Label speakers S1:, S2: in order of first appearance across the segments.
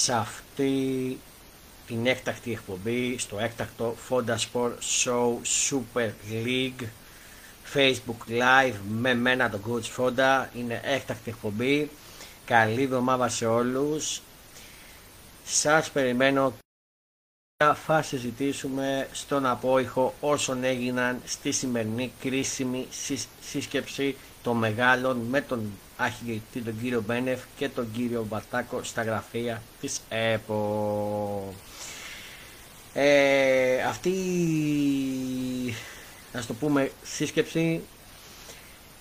S1: σε αυτή την έκτακτη εκπομπή στο έκτακτο Fonda Sport Show Super League Facebook Live με μένα τον Coach Fonda είναι έκτακτη εκπομπή. Καλή εβδομάδα σε όλους. Σας περιμένω θα συζητήσουμε στον απόϊχο όσων έγιναν στη σημερινή κρίσιμη σύσκεψη των μεγάλων με τον άρχιτη τον κύριο Μπένεφ και τον κύριο Μπατάκο στα γραφεία της ΕΠΟ. Ε, αυτή να το πούμε σύσκεψη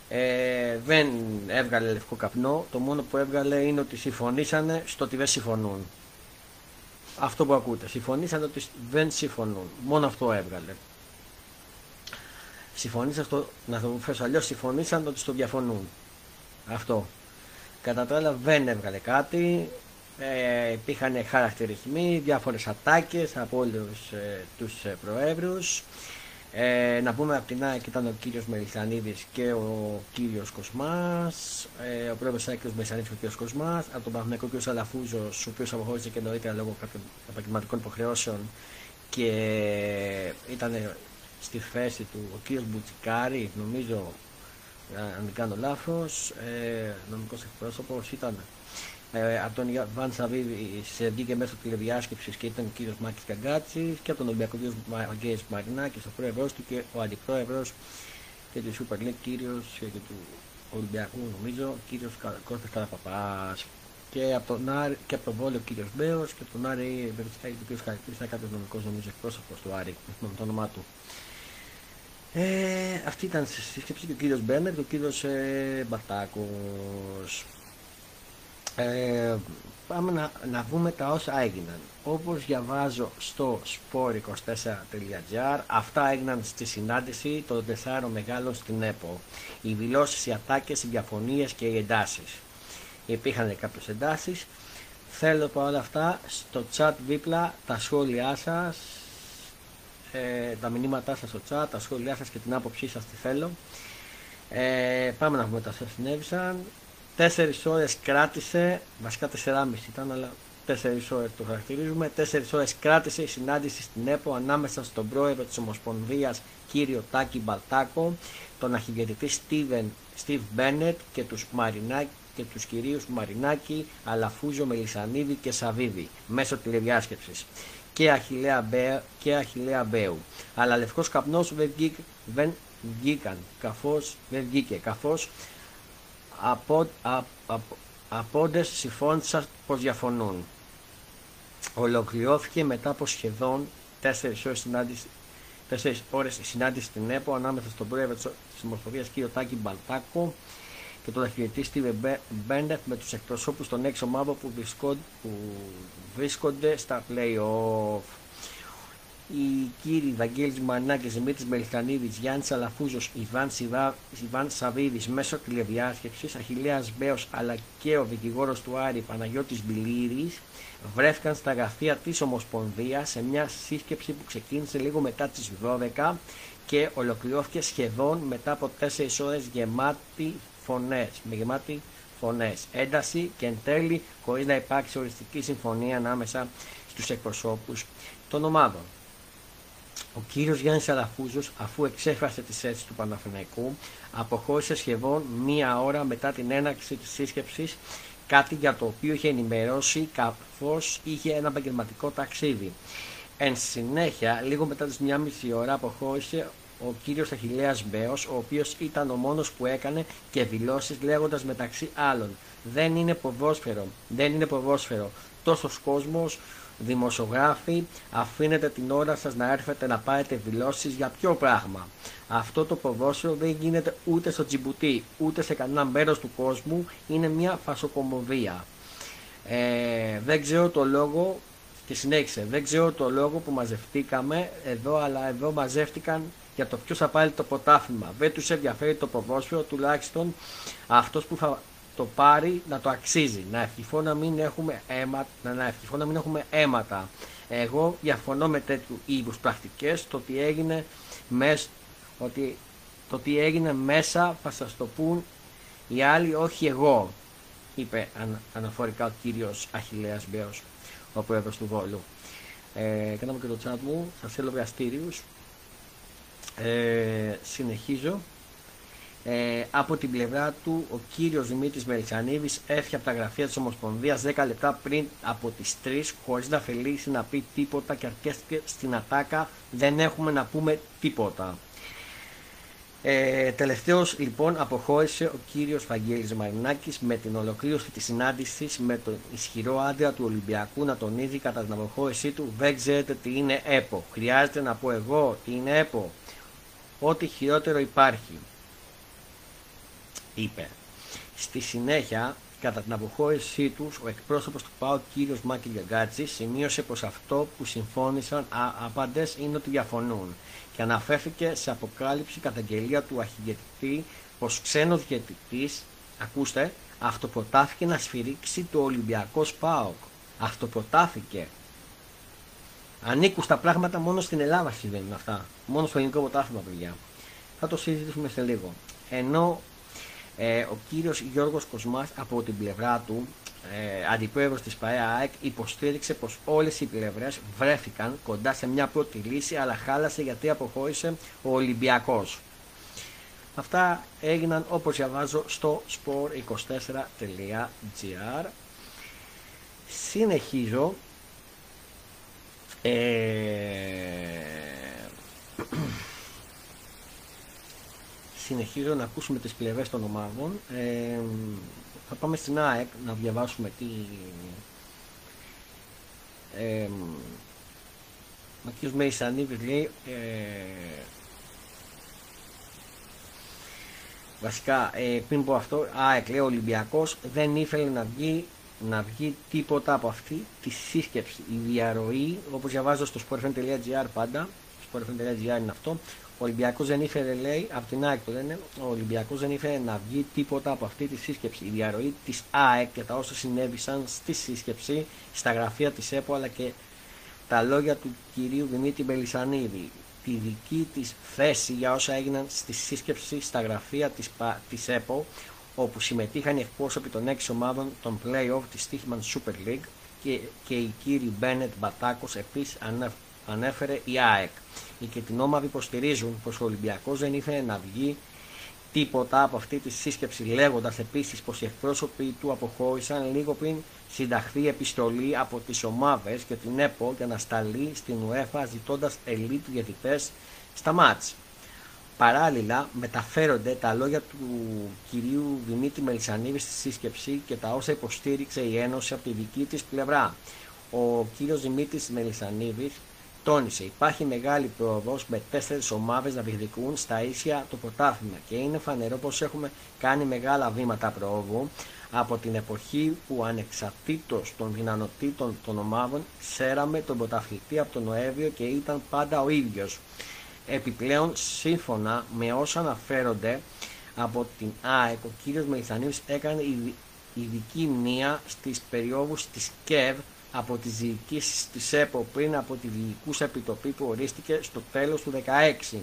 S1: ε, δεν έβγαλε λευκό καπνό το μόνο που έβγαλε είναι ότι συμφωνήσανε στο ότι δεν συμφωνούν αυτό που ακούτε συμφωνήσανε ότι δεν συμφωνούν μόνο αυτό έβγαλε συμφωνήσαν στο, να το φέρω αλλιώς συμφωνήσαν ότι στο διαφωνούν αυτό. Κατά τα άλλα δεν έβγαλε κάτι. Ε, υπήρχαν χαρακτηρισμοί, διάφορες ατάκες από όλους ε, τους ε, προέδρους. Ε, να πούμε από την ΑΕΚ ήταν ο κύριος Μελισανίδης και ο κύριος Κοσμάς, ε, ο πρόεδρος Άκης Μελισανίδης και ο κύριος Κοσμάς, από τον Παχνιακό κύριος Αλαφούζος, ο οποίος αποχώρησε και νωρίτερα λόγω κάποιων επαγγελματικών υποχρεώσεων και ήταν στη θέση του ο κύριος Μπουτσικάρη, νομίζω αν δεν κάνω λάθος, ε, νομικός εκπρόσωπος ήταν ε, από τον Βαν Σαββίδη σε βγήκε μέσω τηλεδιάσκεψης και ήταν ο κύριος Μάκης Καγκάτσης και από τον Ολυμπιακό κύριος Μαγκέης Μαρινάκης, ο πρόεδρος του και ο αντιπρόεδρος και του Super League κύριος και του Ολυμπιακού νομίζω, κύριος Κώστας Καραπαπάς και από τον, Άρη, και από τον Βόλιο ο κύριος Μπέος και από τον Άρη Βερτσάκη ο κύριος Χαρακτήρης ήταν κάποιος νομικός νομίζω εκπρόσωπος του Άρη με το όνομά του. Ε, αυτή ήταν η σύσκεψη και ο κύριος Μπέρνερ και ο κύριος ε, Μπατάκος. Ε, πάμε να, να δούμε τα όσα έγιναν. Όπως διαβάζω στο sport24.gr, αυτά έγιναν στη συνάντηση των τεσσάρων μεγάλων στην ΕΠΟ. Οι δηλώσεις, οι ατάκες, οι διαφωνίες και οι εντάσεις. Υπήρχαν κάποιες εντάσεις. Θέλω παρόλα αυτά στο chat δίπλα τα σχόλιά σας, ε, τα μηνύματά σας στο chat, τα σχόλιά σας και την άποψή σας τι θέλω. Ε, πάμε να πούμε τα όσα συνέβησαν. 4 ώρες κράτησε, βασικά 4,5 ήταν, αλλά 4 ώρες το χαρακτηρίζουμε. 4 ώρες κράτησε η συνάντηση στην ΕΠΟ ανάμεσα στον πρόεδρο της Ομοσπονδίας κύριο Τάκη Μπαλτάκο, τον αρχηγητή Steven, Steve Bennett και τους Μαρινάκη και τους κυρίους Μαρινάκη, Αλαφούζο, Μελισανίδη και Σαβίδη μέσω τηλεδιάσκεψης και Αχιλέα, Μπέ, και Αχιλέα Μπέου. Αλλά λευκός καπνός δεν, βγήκ, δεν βγήκαν, καθώς δεν βγήκε, καθώς από, α, απόντες συμφώνησαν πως διαφωνούν. Ολοκληρώθηκε μετά από σχεδόν 4 ώρες συνάντηση 4 ώρες συνάντηση στην ΕΠΟ ανάμεσα στον πρόεδρο της Ομοσπονδίας κ. Τάκη Μπαλτάκο και τον αρχιετή Στίβε Μπέντεφ με τους εκπροσώπους των έξι ομάδων που, που βρίσκονται στα play-off. Οι κύριοι Βαγγέλης Μανάκης, Δημήτρης Μελχανίδης, Γιάννης Αλαφούζος, Ιβάν, Σιβά, Ιβάν Σαβίδης μέσω τηλεδιάσκεψης, Αχιλέας Μπέος αλλά και ο δικηγόρος του Άρη Παναγιώτης Μπιλήρης βρέθηκαν στα γραφεία της Ομοσπονδίας σε μια σύσκεψη που ξεκίνησε λίγο μετά τις 12 και ολοκληρώθηκε σχεδόν μετά από 4 ώρες γεμάτη φωνές, με γεμάτη φωνές, ένταση και εν τέλει χωρίς να υπάρξει οριστική συμφωνία ανάμεσα στους εκπροσώπους των ομάδων. Ο κύριος Γιάννης Αλαφούζος, αφού εξέφρασε τις αίσθηση του Παναθηναϊκού, αποχώρησε σχεδόν μία ώρα μετά την έναρξη της σύσκεψης, κάτι για το οποίο είχε ενημερώσει καθώς είχε ένα επαγγελματικό ταξίδι. Εν συνέχεια, λίγο μετά τις μία μισή ώρα, αποχώρησε ο κύριος Αχιλέας Μπέος, ο οποίος ήταν ο μόνος που έκανε και δηλώσεις λέγοντας μεταξύ άλλων «Δεν είναι ποδόσφαιρο, δεν είναι ποδόσφαιρο, τόσος κόσμος, δημοσιογράφοι, αφήνετε την ώρα σας να έρθετε να πάρετε δηλώσεις για ποιο πράγμα. Αυτό το ποδόσφαιρο δεν γίνεται ούτε στο Τζιμπουτί, ούτε σε κανένα μέρος του κόσμου, είναι μια φασοκομωδία. Ε, δεν ξέρω το λόγο και συνέχισε. Δεν ξέρω το λόγο που μαζευτήκαμε εδώ, αλλά εδώ μαζεύτηκαν για το ποιος θα πάρει το πρωτάθλημα. Δεν τους ενδιαφέρει το ποδόσφαιρο, τουλάχιστον αυτός που θα το πάρει να το αξίζει. Να ευχηθώ να μην έχουμε, αίμα, να ευχηθώ να μην έχουμε αίματα. Εγώ διαφωνώ με τέτοιου είδους πρακτικές. Το ότι έγινε μες, ότι Το τι έγινε μέσα θα σας το πούν οι άλλοι, όχι εγώ, είπε αναφορικά ο κύριος Αχιλέας Μπέος, ο πρόεδρος του Βόλου. Ε, κάναμε και το chat μου, σας θέλω βιαστήριους. Ε, συνεχίζω. Ε, από την πλευρά του, ο κύριος Δημήτρης Μελισανίδης έφυγε από τα γραφεία της Ομοσπονδίας 10 λεπτά πριν από τις 3 χωρίς να θελήσει να πει τίποτα και αρκέστηκε στην ατάκα «Δεν έχουμε να πούμε τίποτα». Ε, τελευταίος λοιπόν αποχώρησε ο κύριος Βαγγέλης Μαρινάκης με την ολοκλήρωση της συνάντησης με τον ισχυρό άντρα του Ολυμπιακού να τονίζει κατά την αποχώρησή του «Δεν ξέρετε τι είναι ΕΠΟ, χρειάζεται να πω εγώ τι είναι ΕΠΟ, ό,τι χειρότερο υπάρχει» είπε. Στη συνέχεια, κατά την αποχώρησή τους, ο εκπρόσωπος του ΠΑΟ κ. Μάκης Γιαγκάτση σημείωσε πως αυτό που συμφώνησαν άπαντες είναι ότι διαφωνούν και αναφέρθηκε σε αποκάλυψη καταγγελία του αρχηγετητή πως ξένος διαιτητής, ακούστε, αυτοπροτάθηκε να σφυρίξει το Ολυμπιακό ΣΠΑΟΚ. Αυτοπροτάθηκε. Ανήκουν στα πράγματα μόνο στην Ελλάδα συμβαίνουν αυτά. Μόνο στο ελληνικό ποτάθλημα, παιδιά. Θα το συζητήσουμε σε λίγο. Ενώ ε, ο κύριος Γιώργος Κοσμάς από την πλευρά του, ε, αντιπρόεδρος της ΠαΕΑΕΚ, υποστήριξε πως όλες οι πλευρές βρέθηκαν κοντά σε μια πρώτη λύση, αλλά χάλασε γιατί αποχώρησε ο Ολυμπιακός. Αυτά έγιναν όπως διαβάζω στο sport24.gr Συνεχίζω ε, συνεχίζω να ακούσουμε τις πλευρές των ομάδων. Ε, θα πάμε στην ΑΕΚ να διαβάσουμε τι... Ε, ο κ. Μεϊσανίδης λέει ε, βασικά ε, πριν πω αυτό ΑΕΚ λέει ο Ολυμπιακός δεν ήθελε να βγει να βγει τίποτα από αυτή τη σύσκεψη. Η διαρροή, όπως διαβάζω στο sportfm.gr πάντα, sportfm.gr είναι αυτό, ο Ολυμπιακός δεν ήθελε, λέει, από την ΑΕΚ το λένε, ο Ολυμπιακός δεν ήθελε να βγει τίποτα από αυτή τη σύσκεψη. Η διαρροή της ΑΕΚ και τα όσα συνέβησαν στη σύσκεψη, στα γραφεία της ΕΠΟ αλλά και τα λόγια του κυρίου Δημήτρη Μπελισανίδη. Τη δική της θέση για όσα έγιναν στη σύσκεψη στα γραφεία της ΕΠΟ, όπου συμμετείχαν οι εκπρόσωποι των έξι ομάδων των play-off της Stichman Super League και, και οι κύριοι Μπένετ Μπατάκος επίσης ανέφερε η ΑΕΚ. Οι και την ομάδα υποστηρίζουν πως ο Ολυμπιακός δεν ήθελε να βγει τίποτα από αυτή τη σύσκεψη λέγοντας επίσης πως οι εκπρόσωποι του αποχώρησαν λίγο πριν συνταχθεί επιστολή από τις ομάδες και την ΕΠΟ για να σταλεί στην UEFA ζητώντας ελίτ διαιτητές στα μάτς. Παράλληλα μεταφέρονται τα λόγια του κυρίου Δημήτρη Μελισανίδη στη σύσκεψη και τα όσα υποστήριξε η Ένωση από τη δική της πλευρά. Ο κύριος Δημήτρης Μελισανίδης τόνισε υπάρχει μεγάλη πρόοδος με τέσσερις ομάδες να διεκδικούν στα ίσια το πρωτάθλημα και είναι φανερό πως έχουμε κάνει μεγάλα βήματα προόδου από την εποχή που ανεξαρτήτως των δυνατοτήτων των ομάδων ξέραμε τον πρωταθλητή από τον Νοέμβριο και ήταν πάντα ο ίδιος. Επιπλέον, σύμφωνα με όσα αναφέρονται από την ΑΕΚ, ο κύριος Μελισανίδης έκανε ειδική μνήμα στις περιόδους της ΚΕΒ από τις διοικήσεις της ΕΠΟ πριν από τη διοικούσα επιτροπή που ορίστηκε στο τέλος του 2016.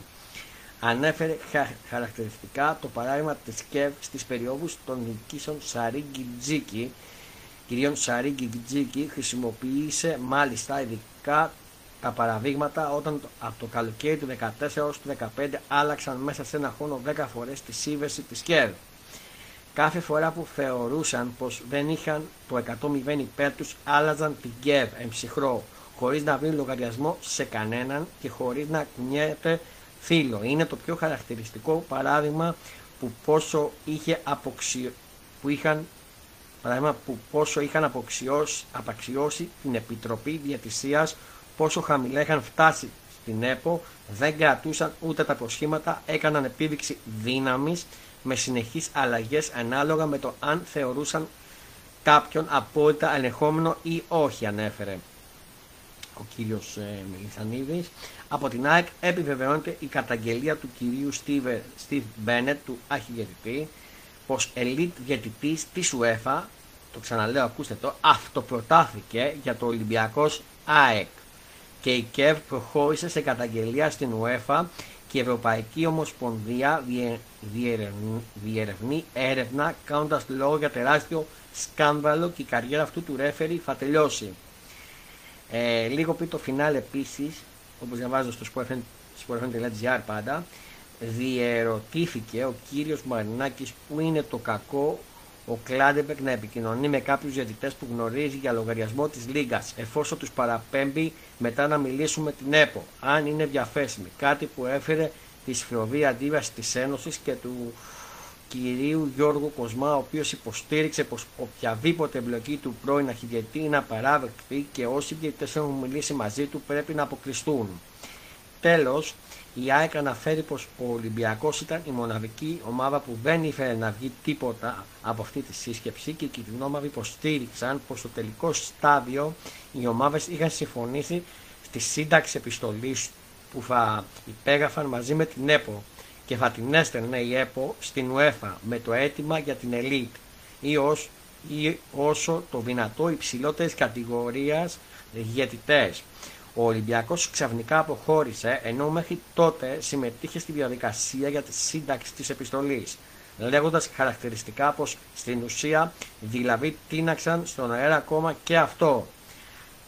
S1: Ανέφερε χαρακτηριστικά το παράδειγμα της ΚΕΒ στις περιόδους των διοικήσεων Σαρίγκη Τζίκη. Κυρίων Σαρίγκη Τζίκη χρησιμοποίησε μάλιστα ειδικά τα παραδείγματα όταν από το καλοκαίρι του 2014 έως του 2015 άλλαξαν μέσα σε ένα χρόνο 10 φορές τη σύμβεση της ΚΕΒ. Κάθε φορά που θεωρούσαν πως δεν είχαν το 100 υπέρ τους, άλλαζαν την ΚΕΒ εμψυχρό, χωρίς να βρει λογαριασμό σε κανέναν και χωρίς να κουνιέται φίλο. Είναι το πιο χαρακτηριστικό παράδειγμα που πόσο, είχε αποξιο... που είχαν παράδειγμα που πόσο είχαν αποξιώσει, απαξιώσει την Επιτροπή Διατησίας, πόσο χαμηλά είχαν φτάσει στην ΕΠΟ, δεν κρατούσαν ούτε τα προσχήματα, έκαναν επίδειξη δύναμης με συνεχείς αλλαγές ανάλογα με το αν θεωρούσαν κάποιον απόλυτα ελεγχόμενο ή όχι ανέφερε ο κύριος ε, Μελισανίδης. Από την ΑΕΚ επιβεβαιώνεται η καταγγελία του κυρίου Steve, Steve Bennett του αρχηγετητή πως ελίτ διαιτητής της UEFA, το ξαναλέω ακούστε το, αυτοπροτάθηκε για το Ολυμπιακός ΑΕΚ και η ΚΕΒ προχώρησε σε καταγγελία στην UEFA και η Ευρωπαϊκή Ομοσπονδία διερευνεί έρευνα κάνοντας λόγο για τεράστιο σκάνδαλο και η καριέρα αυτού του ρέφερη θα τελειώσει. Ε, λίγο πριν το φινάλ επίσης, όπως διαβάζω στο sportfm.gr πάντα, διερωτήθηκε ο κύριος Μαρινάκης που είναι το κακό ο Κλάτενμπεργκ να επικοινωνεί με κάποιους διαιτητές που γνωρίζει για λογαριασμό της Λίγκας, εφόσον τους παραπέμπει μετά να μιλήσουμε την ΕΠΟ, αν είναι διαθέσιμη. Κάτι που έφερε τη σφοδρή αντίδραση της Ένωσης και του κυρίου Γιώργου Κοσμά, ο οποίος υποστήριξε πως οποιαδήποτε εμπλοκή του πρώην αρχιδιαιτητή είναι απαράδεκτη και όσοι διαιτητές έχουν μιλήσει μαζί του πρέπει να αποκλειστούν. Τέλος, η ΑΕΚ αναφέρει πως ο Ολυμπιακός ήταν η μοναδική ομάδα που δεν ήθελε να βγει τίποτα από αυτή τη σύσκεψη και οι κιτρινόμαυροι υποστήριξαν πως στο τελικό στάδιο οι ομάδες είχαν συμφωνήσει στη σύνταξη επιστολής που θα υπέγραφαν μαζί με την ΕΠΟ και θα την έστελνε η ΕΠΟ στην UEFA με το αίτημα για την ελίτ ή, ως, ή όσο το δυνατό υψηλότερης κατηγορίας διαιτητές. Ο Ολυμπιακός ξαφνικά αποχώρησε ενώ μέχρι τότε συμμετείχε στη διαδικασία για τη σύνταξη της επιστολής λέγοντας χαρακτηριστικά πως στην ουσία δηλαδή τίναξαν στον αέρα ακόμα και αυτό.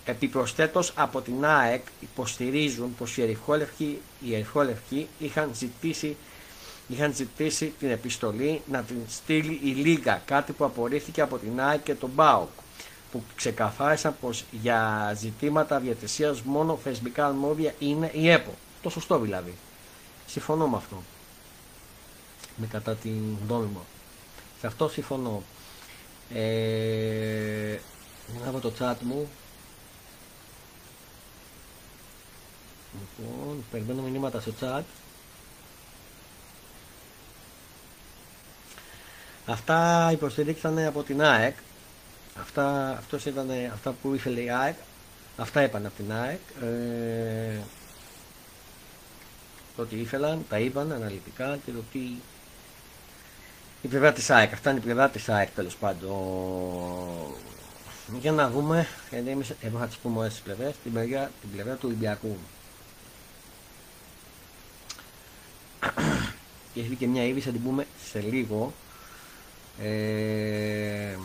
S1: Επιπροσθέτως από την ΑΕΚ υποστηρίζουν πως οι ερυχόλευκοι, οι είχαν ζητήσει είχαν ζητήσει την επιστολή να την στείλει η Λίγα, κάτι που απορρίφθηκε από την ΑΕΚ και τον ΜΠΑΟΚ που ξεκαθάρισαν πως για ζητήματα διατησίας μόνο θεσμικά αρμόδια είναι η ΕΠΟ. Το σωστό δηλαδή. Συμφωνώ με αυτό. Με κατά την γνώμη μου. Σε αυτό συμφωνώ. Ε, να το chat μου. Λοιπόν, περιμένω μηνύματα στο chat. Αυτά υποστηρίξανε από την ΑΕΚ Αυτά, αυτός ήταν αυτά που ήθελε η ΑΕΚ. Αυτά είπαν από την ΑΕΚ. Ε, το ότι ήθελαν, τα είπαν αναλυτικά και το ότι η πλευρά της ΑΕΚ. Αυτά είναι η πλευρά της ΑΕΚ τέλος πάντων. Για να δούμε, εμείς θα τις πούμε όλες τις πλευρές, την πλευρά, την πλευρά του Ολυμπιακού. και έχει και μια είδηση, θα την πούμε σε λίγο. Ε,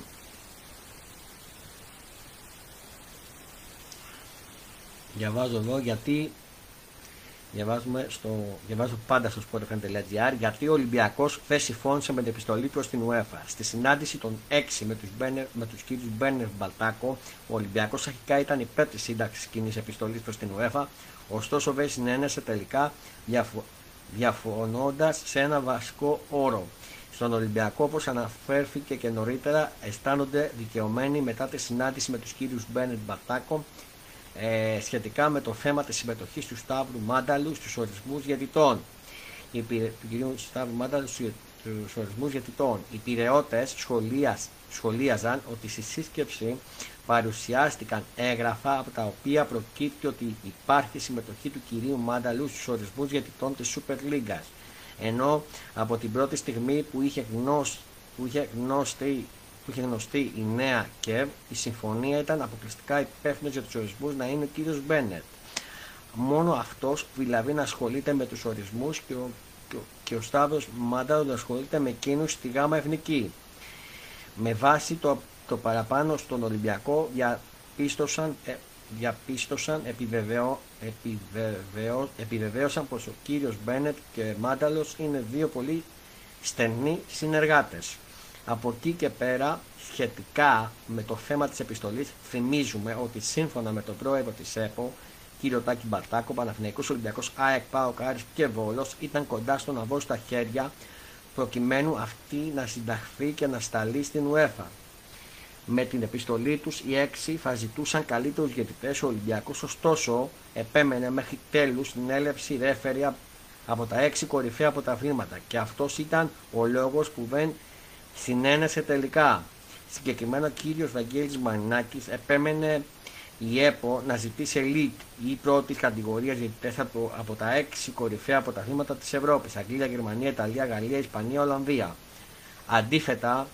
S1: διαβάζω εδώ γιατί διαβάζουμε στο, διαβάζω πάντα στο sportfm.gr γιατί ο Ολυμπιακός δεν συμφώνησε με την επιστολή προς την UEFA. Στη συνάντηση των 6 με τους, Μπένερ, με τους κύριους Μπένερ Μπαλτάκο, ο Ολυμπιακός αρχικά ήταν υπέρ της σύνταξης κοινής επιστολής προς την UEFA, ωστόσο δεν συνένεσε τελικά διαφο, διαφωνώντας σε ένα βασικό όρο. Στον Ολυμπιακό, όπως αναφέρθηκε και νωρίτερα, αισθάνονται δικαιωμένοι μετά τη συνάντηση με τους κύριους Μπένετ Μπαλτάκο ε, σχετικά με το θέμα της συμμετοχής του Σταύρου Μάνταλου στους ορισμούς διαιτητών. Οι του Σταύρου Μάνταλου στους ορισμούς διαιτητών. Οι πυρεώτες σχολίαζαν ότι στη σύσκεψη παρουσιάστηκαν έγγραφα από τα οποία προκύπτει ότι υπάρχει συμμετοχή του κυρίου Μάνταλου στους ορισμούς διαιτητών της Super League. Ενώ από την πρώτη στιγμή που είχε, γνώστη, που είχε γνώστη που είχε γνωστεί η νέα ΚΕΒ, η συμφωνία ήταν αποκλειστικά υπεύθυνος για τους ορισμούς να είναι ο κύριος Μπένετ. Μόνο αυτός δηλαδή να ασχολείται με τους ορισμούς και ο, και, και ο Σταύρος Μάνταρο να ασχολείται με εκείνους στη ΓΑΜΑ Εθνική. Με βάση το, το παραπάνω στον Ολυμπιακό διαπίστωσαν, ε, διαπίστωσαν επιβεβαιώ, επιβεβαιώ, επιβεβαίωσαν πως ο κύριος Μπένετ και Μάνταλος είναι δύο πολύ στενοί συνεργάτες. Από εκεί και πέρα, σχετικά με το θέμα της επιστολής, θυμίζουμε ότι σύμφωνα με τον πρόεδρο της ΕΠΟ, κύριο Τάκη Μπαρτάκο, Παναθηναϊκός Ολυμπιακός, ΑΕΚ, ΠΑΟ, Κάρης και Βόλος, ήταν κοντά στο να δώσει τα χέρια προκειμένου αυτή να συνταχθεί και να σταλεί στην UEFA. Με την επιστολή τους οι έξι θα ζητούσαν καλύτερους διαιτητές ο Ολυμπιακός, ωστόσο επέμενε μέχρι τέλους την έλευση ρέφερη από τα έξι κορυφαία αποταυρήματα και αυτός ήταν ο λόγος που δεν συνένεσε τελικά. Συγκεκριμένα ο κύριος Βαγγέλης Μανινάκης επέμενε η ΕΠΟ να ζητήσει elite ή πρώτη κατηγορία διαιτητές από, από τα έξι κορυφαία αποταθλήματα της Ευρώπης, Αγγλία, Γερμανία, Ιταλία, Γαλλία, Ισπανία, Ολλανδία. Αντίθετα,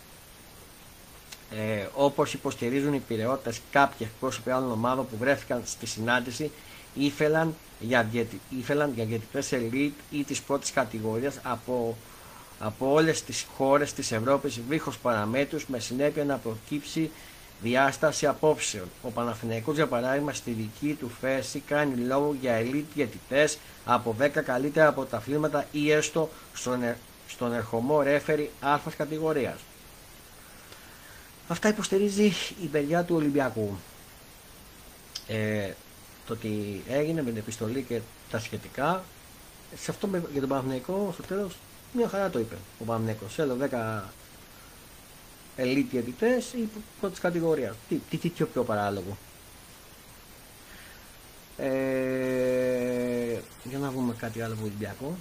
S1: ε, όπως υποστηρίζουν οι πυρεώτες κάποιοι εκπρόσωποι άλλων ομάδων που βρέθηκαν στη συνάντηση, ήθελαν για, διαιτητέ ήθελαν για διαιτητές elite ή της πρώτης κατηγορίας από, από όλες τις χώρες της Ευρώπης βήχως παραμέτρους με συνέπεια να προκύψει διάσταση απόψεων. Ο Παναθηναϊκός για παράδειγμα στη δική του θέση κάνει λόγο για elite διαιτητές από 10 καλύτερα πρωταθλήματα ή έστω στον, στον ερχομό ρέφερη α κατηγορίας. Αυτά υποστηρίζει η παιδιά του Ολυμπιακού. Ε, το ότι έγινε με την επιστολή και τα σχετικά, σε αυτό με, για τον Παναθηναϊκό στο τέλος μια χαρά το είπε ο Παναθηναϊκός. Θέλω 10 elite διαιτητές ή πρώτης κατηγορίας. Τι, τι, τι, τι πιο παράλογο. Ε, για να δούμε κάτι άλλο από Ολυμπιακό.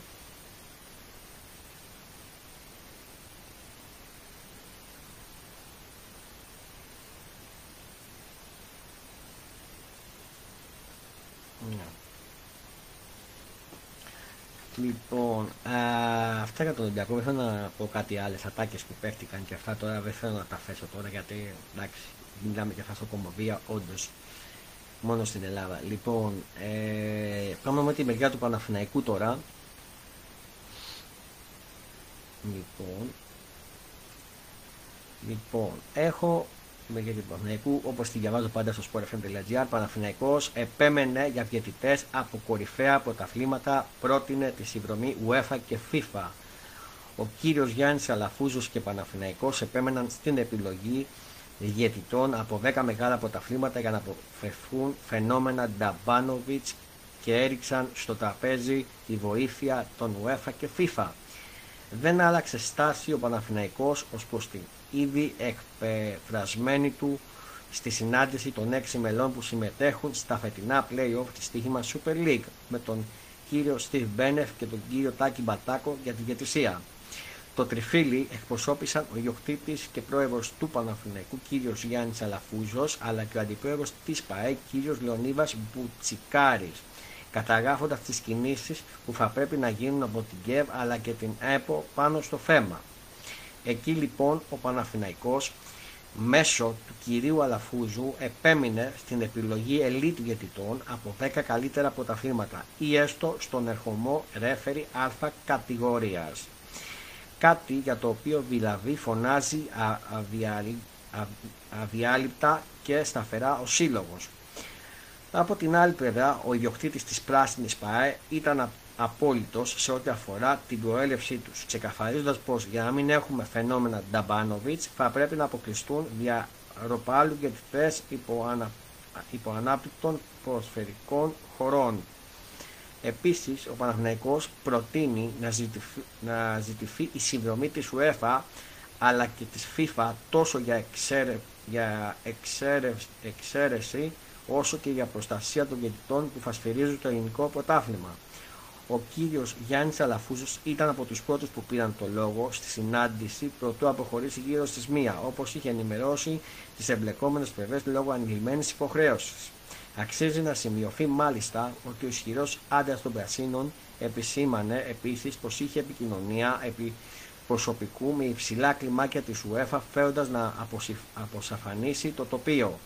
S1: Λοιπόν, α, αυτά για τον Ολυμπιακό. Δεν θέλω να πω κάτι άλλες ατάκες που παίχτηκαν και αυτά τώρα δεν θέλω να τα θέσω τώρα γιατί εντάξει, μιλάμε και αυτά κομμωδία, όντως μόνο στην Ελλάδα. Λοιπόν, ε, πάμε με τη μεριά του Παναθηναϊκού τώρα. Λοιπόν, λοιπόν έχω μεριά του Παναθηναϊκού, όπως τη διαβάζω πάντα στο sportfm.gr. Παναθηναϊκός επέμενε για διαιτητές από κορυφαία πρωταθλήματα, πρότεινε τη συνδρομή UEFA και FIFA. Ο κύριος Γιάννης Αλαφούζος και Παναθηναϊκός επέμεναν στην επιλογή διαιτητών από 10 μεγάλα πρωταθλήματα για να αποφευθούν φαινόμενα Νταμπάνοβιτς και έριξαν στο τραπέζι τη βοήθεια των UEFA και FIFA. Δεν άλλαξε στάση ο Παναθηναϊκός ως προς την ήδη εκπεφρασμένη του στη συνάντηση των έξι μελών που συμμετέχουν στα φετινά play-off της στοίχημα Super League με τον κύριο Steve Μπένεφ και τον κύριο Τάκη Μπατάκο για την διατησία. Το τριφύλι εκπροσώπησαν ο ιδιοκτήτης και πρόεδρος του Παναθηναϊκού κύριος Γιάννης Αλαφούζος αλλά και ο αντιπρόεδρος της ΠαΕ κύριος Λεωνίβα Μπουτσικάρης, καταγράφοντας τις κινήσεις που θα πρέπει να γίνουν από την ΚΕΒ αλλά και την ΕΠΟ πάνω στο θέμα. Εκεί λοιπόν ο Παναθηναϊκός μέσω του κυρίου Αλαφούζου επέμεινε στην επιλογή ελίτ διαιτητών από 10 καλύτερα πρωταθλήματα ή έστω στον ερχομό ρέφερη α κατηγορίας. Κάτι για το οποίο δηλαδή φωνάζει αδιάλειπτα και σταθερά ο σύλλογος. Από την άλλη πλευρά, ο ιδιοκτήτης της πράσινης ΠΑΕ ήταν απόλυτος σε ό,τι αφορά την προέλευσή τους, ξεκαθαρίζοντας πως για να μην έχουμε φαινόμενα Νταμπάνοβιτς θα πρέπει να αποκλειστούν δια ροπάλου και υπό, ανα, υπό ανάπτυκτων προσφαιρικών χωρών. Επίσης, ο Παναθηναϊκός προτείνει να ζητηθεί, να ζητηθεί η συνδρομή της UEFA αλλά και της FIFA τόσο για, εξέρε, για εξαίρεση όσο και για προστασία των διαιτητών που θα σφυρίζουν το ελληνικό πρωτάθλημα. Ο κύριος Γιάννης Αλαφούζος ήταν από τους πρώτους που πήραν το λόγο στη συνάντηση προτού αποχωρήσει γύρω στις μία, όπως είχε ενημερώσει τις εμπλεκόμενες πλευρές λόγω ανηλυμένης υποχρέωσης. Αξίζει να σημειωθεί μάλιστα ότι ο ισχυρός άντρας των Πρασίνων επισήμανε επίσης πως είχε επικοινωνία επί προσωπικού με υψηλά κλιμάκια της UEFA φέροντας να αποσαφανίσει το τοπίο.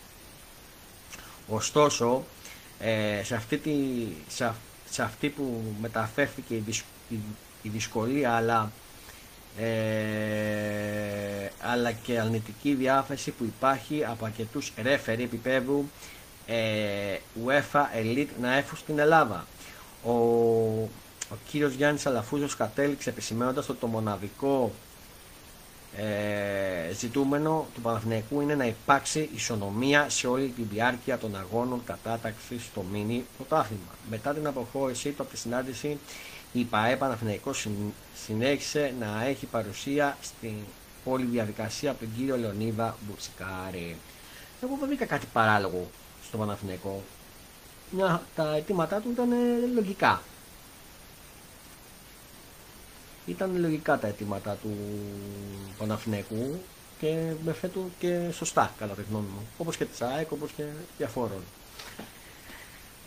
S1: Ωστόσο, ε, σε αυτή τη, σε, σε αυτή που μεταφέρθηκε η, δυσκολία αλλά, ε, αλλά και αρνητική διάθεση που υπάρχει από αρκετούς ρέφεροι επίπεδου ε, UEFA Elite να έρθουν στην Ελλάδα. Ο, ο κύριος Γιάννης Αλαφούζος κατέληξε επισημένοντας ότι το μοναδικό ε, ζητούμενο του Παναθηναϊκού είναι να υπάρξει ισονομία σε όλη τη διάρκεια των αγώνων κατάταξης στο μίνι πρωτάθλημα. Μετά την αποχώρησή του από τη συνάντηση, η ΠαΕ Παναθηναϊκό συνέχισε να έχει παρουσία στην όλη διαδικασία από τον κύριο Λεωνίδα Μπουτσικάρη. Εγώ δεν βρήκα κάτι παράλογο στο Παναθηναϊκό. τα αιτήματά του ήταν λογικά. Ήταν λογικά τα αιτήματα του Παναθηναϊκού και με φέτο και σωστά κατά τη γνώμη μου. Όπως και της ΑΕΚ, όπως και διαφόρων.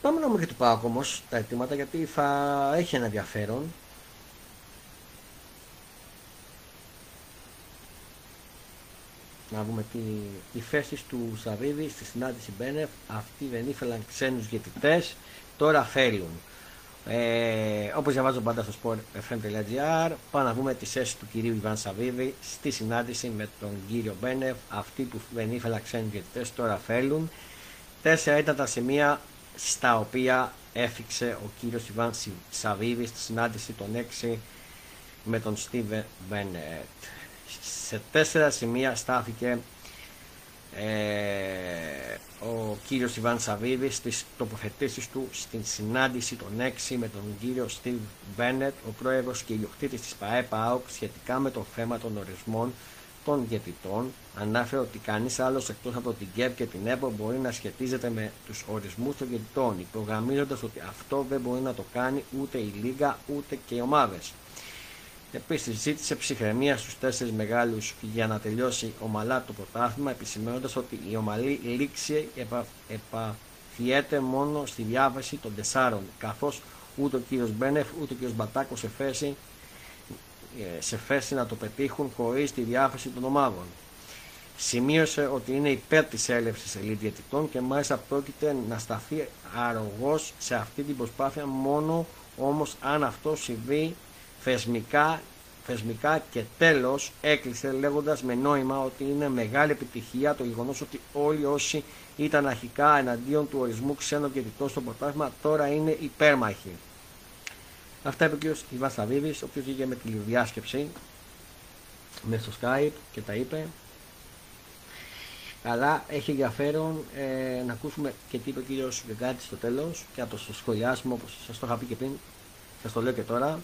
S1: Πάμε να δούμε και του ΠΑΟΚ όμως τα αιτήματα γιατί θα έχει ένα ενδιαφέρον. Να δούμε τι, οι θέσεις του Σαββίδη στη συνάντηση Μπένεφ. Αυτοί δεν ήθελαν ξένους διαιτητές τώρα θέλουν. Ε, Όπως διαβάζω πάντα στο sportfm.gr, πάμε να δούμε τη θέση του κυρίου Ιβάν Σαββίδη στη συνάντηση με τον κύριο Μπένεφ. Αυτοί που δεν ήθελαν ξένοι διαιτητέ τώρα θέλουν. Τέσσερα ήταν τα σημεία στα οποία έφυξε ο κύριος Ιβάν Σαββίδη στη συνάντηση των 6 με τον Στίβε Μπένετ. Σε τέσσερα σημεία στάθηκε ε, ο κύριος Ιβάν Σαββίδης στις τοποθετήσεις του στην συνάντηση των 6 με τον κύριο Στίβ Μπένετ, ο πρόεδρος και ιδιοκτήτης της ΠαΕΠΑΟΚ σχετικά με το θέμα των ορισμών των διαιτητών ανάφερε ότι κανείς άλλος εκτός από την ΚΕΠ και την ΕΠΟ μπορεί να σχετίζεται με τους ορισμούς των διαιτητών, υπογραμμίζοντας ότι αυτό δεν μπορεί να το κάνει ούτε η Λίγα ούτε και οι ομάδες. Επίσης, ζήτησε ψυχραιμία στους τέσσερις μεγάλους για να τελειώσει ομαλά το πρωτάθλημα, επισημένοντα ότι η ομαλή λήξη επα, επαφιέται μόνο στη διάβαση των τεσσάρων, καθώς ούτε ο κ. Μπένεφ ούτε ο κ. Μπατάκος σε θέση, ε, σε θέση να το πετύχουν χωρίς τη διάθεση των ομάδων. Σημείωσε ότι είναι υπέρ της έλευσης ελίτ διαιτητών και μάλιστα πρόκειται να σταθεί αρρωγός σε αυτή την προσπάθεια μόνο όμως αν αυτό συμβεί θεσμικά, θεσμικά και τέλος έκλεισε λέγοντας με νόημα ότι είναι μεγάλη επιτυχία το γεγονός ότι όλοι όσοι ήταν αρχικά εναντίον του ορισμού ξένων διαιτητών στο πρωτάθλημα τώρα είναι υπέρμαχοι. Αυτά είπε ο κ. Ιβάς Σαββίδης, ο οποίος βγήκε με τηλεδιάσκεψη μέσα στο Skype και τα είπε. Αλλά έχει ενδιαφέρον ε, να ακούσουμε και τι είπε ο κύριος Γκάτη στο τέλος και να το σχολιάσουμε όπως σας το είχα πει και πριν. Σας το λέω και τώρα.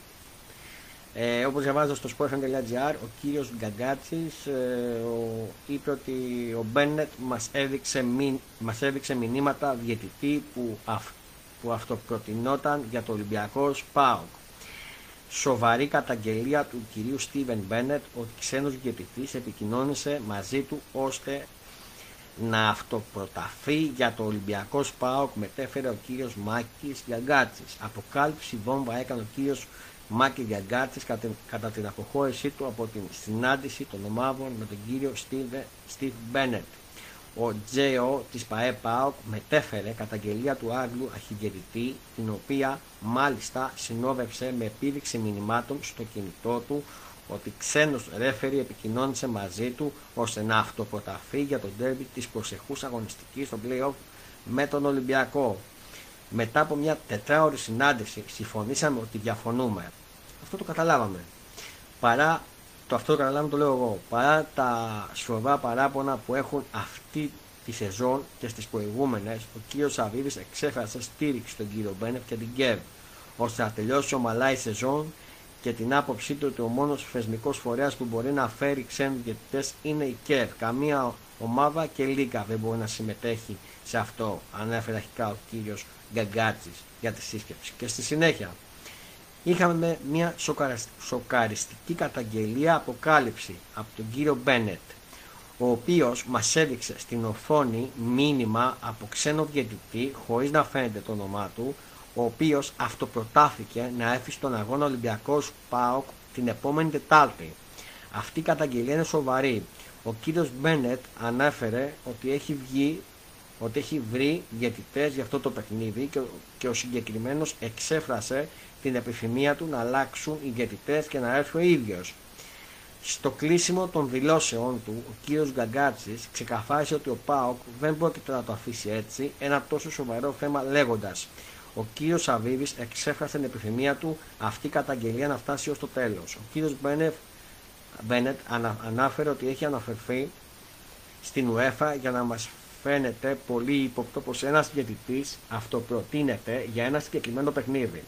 S1: Ε, όπως διαβάζω στο sportfm.gr, ο κύριος Γκαγκάτσης ε, είπε ότι ο Μπέννετ μας έδειξε, μας έδειξε μηνύματα διαιτητή που, αυ, που αυτοπροτινόταν για το Ολυμπιακό ΣΠΑΟΚ. Σοβαρή καταγγελία του κυρίου Στίβεν Μπέννετ ότι ξένος διαιτητής επικοινώνησε μαζί του ώστε να αυτοπροταθεί για το Ολυμπιακό ΣΠΑΟΚ μετέφερε ο κύριος Μάκης Γιαγκάτσης. Αποκάλυψη βόμβα έκανε ο κύριος Μάκη Γιαγκάτσης κατά, κατά την αποχώρησή του από την συνάντηση των ομάδων με τον κύριο Στίβ Μπένετ. Ο Τζέο της ΠαΕΠΑΟΚ μετέφερε καταγγελία του Άγγλου αρχηγετητή, την οποία μάλιστα συνόδευσε με επίδειξη μηνυμάτων στο κινητό του ότι ξένος ρέφερη επικοινώνησε μαζί του ώστε να αυτοπροταθεί για τον τέρμι της προσεχούς αγωνιστικής στο play με τον Ολυμπιακό. Μετά από μια τετράωρη συνάντηση συμφωνήσαμε ότι διαφωνούμε. Αυτό το καταλάβαμε. Παρά το αυτό το καταλάβαμε το λέω εγώ. Παρά τα σοβαρά παράπονα που έχουν αυτή τη σεζόν και στις προηγούμενες, ο κύριος Σαββίδης εξέφρασε στήριξη στον κύριο Μπένεφ και την ΚΕΒ, ώστε να τελειώσει ομαλά η σεζόν και την άποψή του ότι ο μόνος θεσμικός φορέας που μπορεί να φέρει ξένους διαιτητές είναι η ΚΕΒ. Καμία ομάδα και λίγα δεν μπορεί να συμμετέχει σε αυτό, ανέφερε αρχικά ο κύριος Γκαγκάτσης για τη σύσκεψη. Και στη συνέχεια, είχαμε μια σοκαριστική καταγγελία αποκάλυψη από τον κύριο Μπένετ ο οποίος μας έδειξε στην οθόνη μήνυμα από ξένο διαιτητή χωρίς να φαίνεται το όνομά του ο οποίος αυτοπροτάθηκε να έρθει στον αγώνα Ολυμπιακός ΠΑΟΚ την επόμενη Τετάρτη. Αυτή η καταγγελία είναι σοβαρή. Ο κύριος Μπένετ ανέφερε ότι έχει βγει ότι έχει βρει διαιτητές για αυτό το παιχνίδι και, και ο συγκεκριμένος εξέφρασε την επιθυμία του να αλλάξουν οι διαιτητές και να έρθει ο ίδιος. Στο κλείσιμο των δηλώσεών του, ο κύριος Γκαγκάτσης ξεκαθάρισε ότι ο ΠΑΟΚ δεν πρόκειται να το αφήσει έτσι ένα τόσο σοβαρό θέμα λέγοντας ο κύριος Σαββίδης εξέφρασε την επιθυμία του αυτή η καταγγελία να φτάσει ως το τέλος. Ο κύριος Μπένετ ανάφερε ότι έχει αναφερθεί στην UEFA για να μας φαίνεται πολύ υποπτό πως ένας διαιτητής αυτοπροτείνεται για ένα συγκεκριμένο παιχνίδι.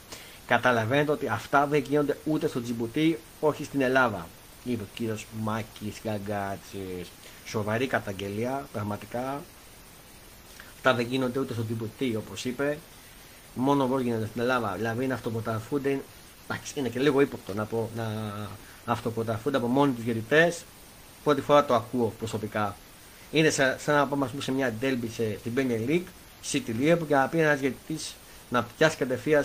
S1: Καταλαβαίνετε ότι αυτά δεν γίνονται ούτε στο Τζιμπουτί, όχι στην Ελλάδα. Είπε ο κύριος Μάκης Γκαγκάτση. Σοβαρή καταγγελία, πραγματικά. Αυτά δεν γίνονται ούτε στο Τζιμπουτί, όπως είπε. Μόνο εδώ γίνονται στην Ελλάδα. Δηλαδή να αυτοπροταθούνται. Εντάξει, είναι και λίγο ύποπτο να, πω, να αυτοπροταθούνται από μόνοι τους διαιτητέ. Πρώτη φορά το ακούω προσωπικά. Είναι σαν, σαν να πάμε σε μια ντέλμπι στην Premier League, City Liverpool και να πει ένας διαιτητή να πιάσει κατευθείαν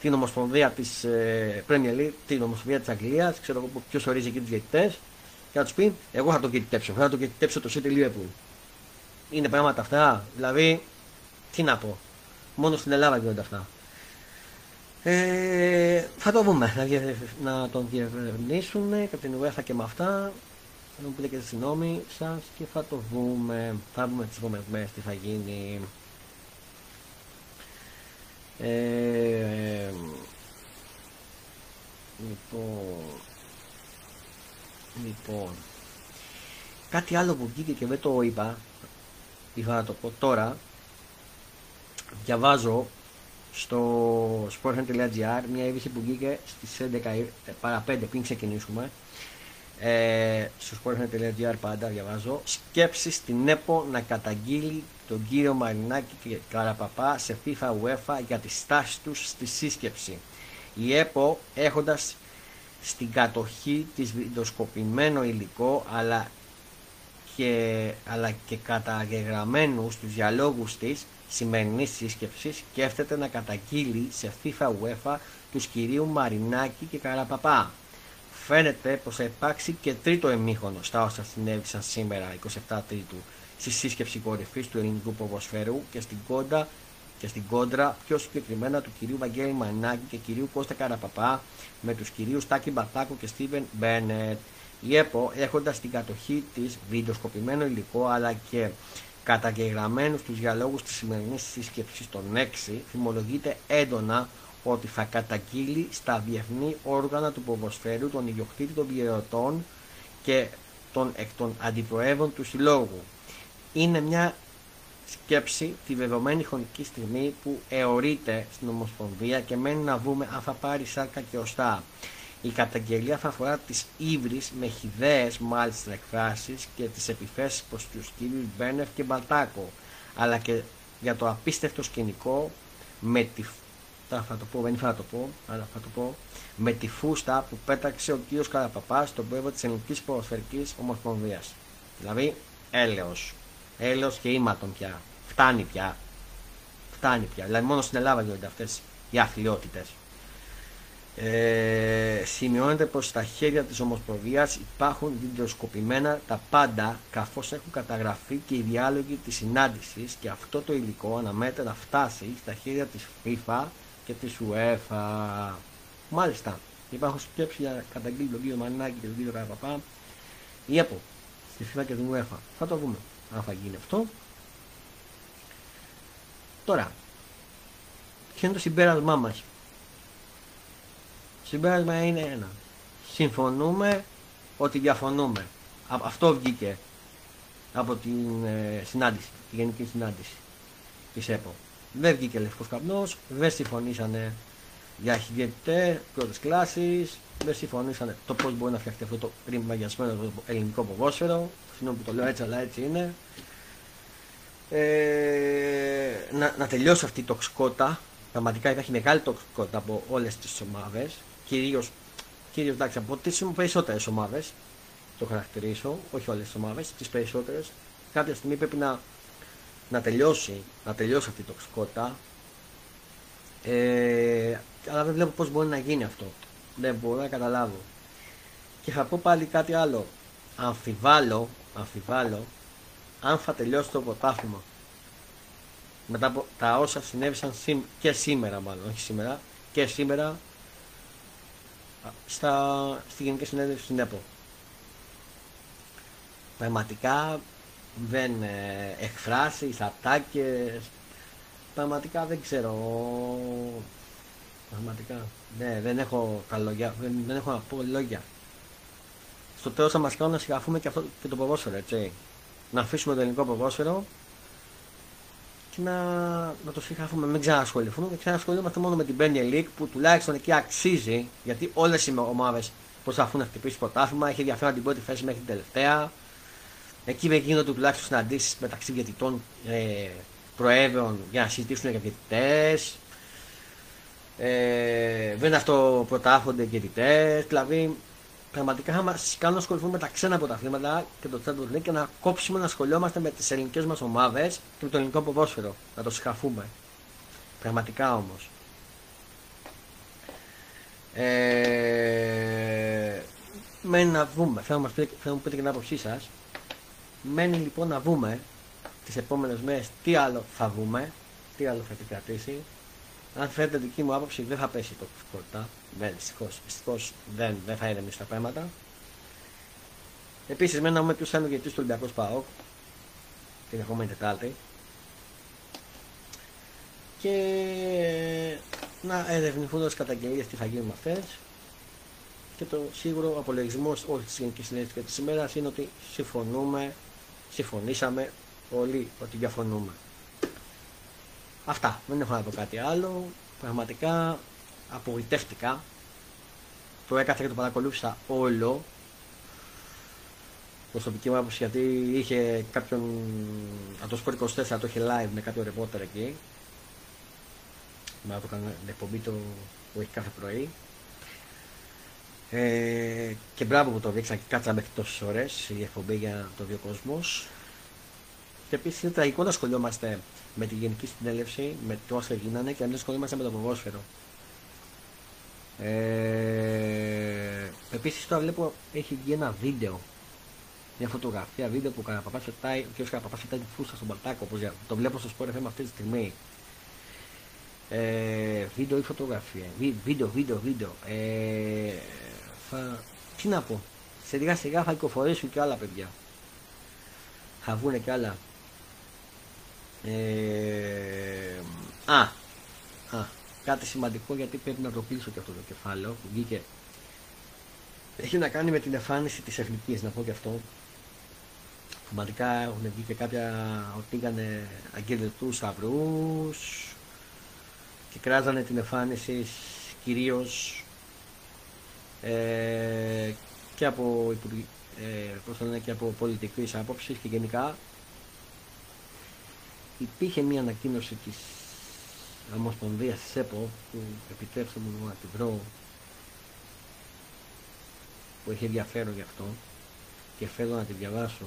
S1: την Ομοσπονδία της ε, Premier League, την Ομοσπονδία της Αγγλίας, ξέρω εγώ ποιος ορίζει εκεί τους διαιτητές, και να τους πεις: Εγώ θα το διαιτητέψω, θα το διαιτητέψω το City Liverpool. Είναι πράγματα αυτά, δηλαδή, τι να πω. Μόνο στην Ελλάδα γίνονται αυτά. Ε, θα το δούμε, να, να τον διευρυνήσουν και την UEFA και με αυτά. Θα μου πείτε και τη συγγνώμη σας και θα το δούμε. Θα δούμε τις επόμενες μέρες τι θα γίνει. Ε, λοιπόν, λοιπόν, κάτι άλλο που βγήκε και δεν το είπα, ήθελα να το πω τώρα, διαβάζω στο sporthunt.gr μια είδηση που βγήκε στις 11 ε, παρα 5 πριν ξεκινήσουμε ε, στο sporthunt.gr πάντα διαβάζω σκέψη στην ΕΠΟ να καταγγείλει τον κύριο Μαρινάκη και Καραπαπά σε FIFA UEFA για τη στάση τους στη σύσκεψη. Η ΕΠΟ έχοντας στην κατοχή της βιντεοσκοπημένο υλικό αλλά και, αλλά και καταγεγραμμένους στους διαλόγους της σημερινής σύσκεψης σκέφτεται να καταγγείλει σε FIFA UEFA τους κυρίου Μαρινάκη και Καραπαπά. Φαίνεται πως θα υπάρξει και τρίτο εμίχωνο στα όσα συνέβησαν σήμερα 27 Τρίτου στη σύσκεψη κορυφής του ελληνικού ποδοσφαίρου και στην κόντα και στην κόντρα πιο συγκεκριμένα του κυρίου Βαγγέλη Μανάκη και κυρίου Κώστα Καραπαπά με τους κυρίους Τάκη Μπατάκο και Στίβεν Μπένετ. Η ΕΠΟ έχοντας στην κατοχή της βιντεοσκοπημένο υλικό αλλά και καταγεγραμμένους στους διαλόγους της σημερινής σύσκεψης των 6 θυμολογείται έντονα ότι θα καταγγείλει στα διεθνή όργανα του ποδοσφαίρου τον ιδιοκτήτη των βιαιωτών και των εκ των αντιπροεύων του συλλόγου είναι μια σκέψη τη δεδομένη χρονική στιγμή που εωρείται στην Ομοσπονδία και μένει να δούμε αν θα πάρει σάρκα και οστά. Η καταγγελία θα αφορά τις ύβρις με χιδαίες μάλιστα εκφράσεις και τις επιθέσεις προς τους κύριους Μπένεφ και Μπαλτάκο, αλλά και για το απίστευτο σκηνικό με τη θα το πω, δεν θα το πω, αλλά θα το πω, με τη φούστα που πέταξε ο κύριος Καραπαπάς στον πρόεδρο της Ελληνικής Ποδοσφαιρικής Ομοσπονδίας. Δηλαδή, έλεος. Έλεος και ήματον πια. Φτάνει πια. Φτάνει πια. Δηλαδή μόνο στην Ελλάδα γίνονται αυτές οι αθλειότητες. Ε, σημειώνεται πως στα χέρια της Ομοσπονδίας υπάρχουν βιντεοσκοπημένα τα πάντα καθώς έχουν καταγραφεί και οι διάλογοι της συνάντησης και αυτό το υλικό αναμένεται να φτάσει στα χέρια της FIFA και της UEFA. Μάλιστα, υπάρχουν σκέψη για καταγγείλει τον κύριο Μανάκη και τον κύριο Καραπαπά ή από στη FIFA και την UEFA. Θα το δούμε αν θα γίνει αυτό. Τώρα, ποιο είναι το συμπέρασμά μας; Το συμπέρασμα είναι ένα. Συμφωνούμε ότι διαφωνούμε. Αυτό βγήκε από την ε, συνάντηση, τη γενική συνάντηση της ΕΠΟ. Δεν βγήκε λευκός καπνός, δεν συμφωνήσανε για αρχιδιαιτητέ πρώτη κλάση, δεν συμφωνήσανε το πώς μπορεί να φτιαχτεί αυτό το πριν μαγιασμένο ελληνικό ποδόσφαιρο. Συγγνώμη που το λέω έτσι, αλλά έτσι είναι. Ε, να, να τελειώσει αυτή η τοξικότητα. Πραγματικά υπάρχει μεγάλη τοξικότητα από όλες τις ομάδες. Κυρίως κυρίως, εντάξει, από τις περισσότερες ομάδες. Το χαρακτηρίσω, όχι όλες τις ομάδες, τις περισσότερες. Κάποια στιγμή πρέπει να, να, τελειώσει, να τελειώσει αυτή η τοξικότητα. Ε, αλλά δεν βλέπω πώς μπορεί να γίνει αυτό. Δεν μπορώ να καταλάβω. Και θα πω πάλι κάτι άλλο. Αμφιβάλλω αμφιβάλλω αν θα τελειώσει το πρωτάθλημα μετά από τα όσα συνέβησαν και σήμερα μάλλον, όχι σήμερα, και σήμερα στα, στη Γενική Συνέδριση στην ΕΠΟ. Πραγματικά δεν ε, εκφράσεις, ατάκες, πραγματικά δεν ξέρω, πραγματικά, ναι, δεν έχω τα λόγια, δεν, δεν έχω να πω λόγια στο τέλος θα μα κάνουν να συγγραφούμε και, αυτό, και το ποδόσφαιρο, έτσι. Να αφήσουμε το ελληνικό ποδόσφαιρο και να, να το συγγραφούμε. Μην ξανασχοληθούμε και ξανασχολούμαστε μόνο με την Premier League που τουλάχιστον εκεί αξίζει γιατί όλες οι ομάδες προσπαθούν να χτυπήσει πρωτάθλημα. Έχει ενδιαφέρον την πρώτη θέση μέχρι την τελευταία. Εκεί δεν γίνονται τουλάχιστον συναντήσει μεταξύ διαιτητών ε, προέβαιων για να συζητήσουν για διαιτητές. Ε, δεν αυτό πρωτάχονται διαιτητές. Δηλαδή πραγματικά θα μα κάνουν να ασχοληθούμε με τα ξένα πρωταθλήματα και το Champions League και να κόψουμε να ασχολιόμαστε με τις ελληνικές μας ομάδες και με το ελληνικό ποδόσφαιρο. Να το συγχαφούμε. Πραγματικά όμως. Ε, μένει να δούμε. Θέλω να, μας πείτε, θέλω να μου πείτε και την άποψή σας. Μένει λοιπόν να δούμε τις επόμενες μέρες τι άλλο θα δούμε. τι άλλο θα επικρατήσει. Αν θέλετε δική μου άποψη δεν θα πέσει το σκορτά. Δεν, δυστυχώς, δυστυχώς δεν, δεν θα ηρεμήσει τα πράγματα. Επίσης, μένα μου ποιος θα είναι ο γιατί του Ολυμπιακός ΠΑΟΚ την ερχόμενη Τετάρτη και να ερευνηθούν ως καταγγελίες τι θα γίνει με αυτές και το σίγουρο απολογισμός όλης της Γενικής Συνέλευση και της ημέρας είναι ότι συμφωνούμε, συμφωνήσαμε όλοι ότι διαφωνούμε. Αυτά. Δεν έχω να πω κάτι άλλο. Πραγματικά απογοητεύτηκα. Το έκανα και το παρακολούθησα όλο. Προσωπική μου άποψη γιατί είχε κάποιον. Από το Σπορ 24 το είχε live με κάποιο ρεπόρτερ εκεί. Μα το έκανε εκπομπή το που έχει κάθε πρωί. Ε, και μπράβο που το δείξα και κάτσα μέχρι τόσες ώρες η εκπομπή για το δύο κόσμος. Και επίσης είναι τραγικό να σχολιόμαστε με τη Γενική Συνέλευση, με το όσα γίνανε και να μην ασχολούμαστε με το ποδόσφαιρο. Ε, Επίσης τώρα βλέπω έχει βγει ένα βίντεο, μια φωτογραφία, βίντεο που ο Καραπαπά φετάει, ο κ. Καραπαπά φετάει τη φούστα στον Παλτάκο, όπως το βλέπω στο σπορ FM αυτή τη στιγμή. Ε, βίντεο ή φωτογραφία, βίντεο, βίντεο, βίντεο. Ε, θα, τι να πω, σε σιγά σιγά θα κυκλοφορήσουν και άλλα παιδιά. Θα βγουν και άλλα. Ε, α, α, κάτι σημαντικό γιατί πρέπει να το κλείσω και αυτό το κεφάλαιο που βγήκε. Έχει να κάνει με την εμφάνιση της εθνικής, να πω και αυτό. Σημαντικά έχουν βγει και κάποια ότι είχαν αγγελετούς σταυρούς και κράζανε την εμφάνιση κυρίως ε, και από, ε, πώς λένε, και από πολιτικής άποψης και γενικά. Υπήρχε μια ανακοίνωση της Ομοσπονδίας της ΕΠΟ που επιτρέψτε μου να την βρω που έχει ενδιαφέρον γι' αυτό και θέλω να τη διαβάσω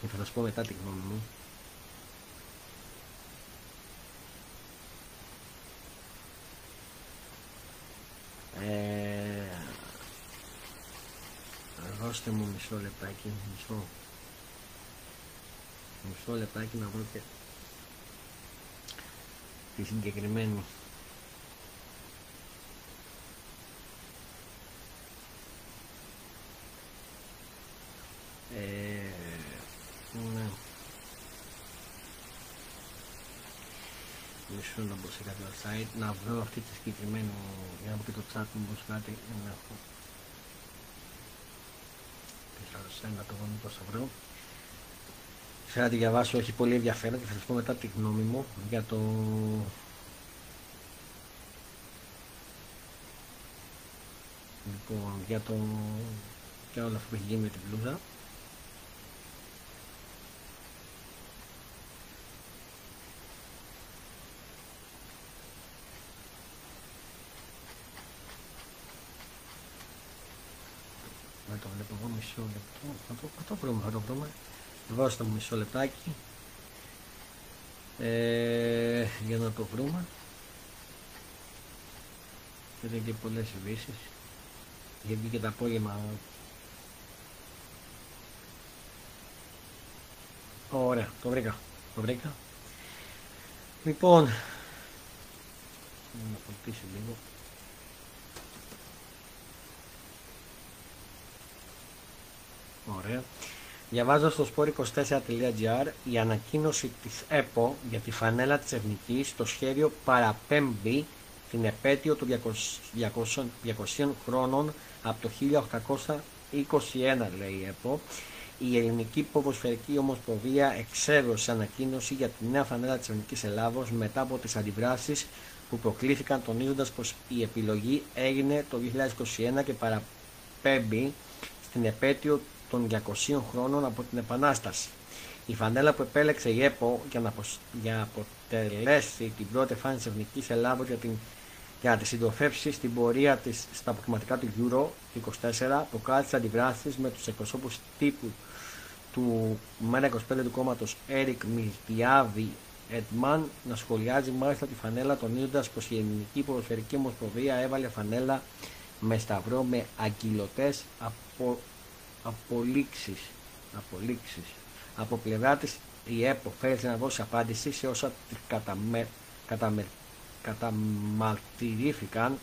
S1: και θα σας πω μετά την γνώμη μου ε, δώστε μου μισό λεπτάκι μισό. Μισό λεπτάκι να βρω και τη συγκεκριμένη Μισό να μπω σε κάποιο site να βρω αυτή τη συγκεκριμένη για να πω και το chat μου πως κάτι να έχω να το δω πώς θα βρω Θέλω να τη διαβάσω, έχει πολύ ενδιαφέρον και θα σας πω μετά τη γνώμη μου για το... Λοιπόν, για το... για όλα αυτά που έχει γίνει με την πλούζα. Δεν το βλέπω εγώ μισό λεπτό. Θα το, θα το βρούμε, θα το βρούμε. Δώστε μου μισό λεπτάκι ε, για να το βρούμε. Είναι και πολλές ειδήσεις. Γιατί και το απόγευμα Ωραία, το βρήκα. Το βρήκα. Λοιπόν, να το λίγο. Ωραία. Διαβάζω στο sport24.gr η ανακοίνωση της ΕΠΟ για τη φανέλα της Εθνικής στο σχέδιο παραπέμπει την επέτειο των 200, 200 χρόνων από το 1821 λέει η ΕΠΟ. Η Ελληνική Ποδοσφαιρική Ομοσπονδία εξέδωσε ανακοίνωση για τη νέα φανέλα της Εθνικής Ελλάδος μετά από τις αντιδράσεις που προκλήθηκαν τονίζοντας πως η επιλογή έγινε το 2021 και παραπέμπει στην επέτειο των 200 χρόνων από την Επανάσταση. Η φανέλα που επέλεξε η ΕΠΟ για να, για αποτελέσει την πρώτη εμφάνιση της Εθνικής Ελλάδος για, την, για να τη συντροφεύσεις στην πορεία της στα αποκλειματικά του Euro 24 αποκάλυψε αντιδράσεις με τους εκπροσώπους τύπου του ΜΕΝΑ 25 του κόμματος Έρικ Μιλτιάβη Εντμαν να σχολιάζει μάλιστα τη φανέλα τονίζοντας πως η Ελληνική Ποδοσφαιρική Ομοσπονδία έβαλε φανέλα με σταυρό με αγκυλωτές από απολύξεις, απολύξεις. Από πλευρά της η ΕΠΟ θέλησε να δώσει απάντηση σε όσα κατά, με, καταμε, καταμαρτυρήθηκαν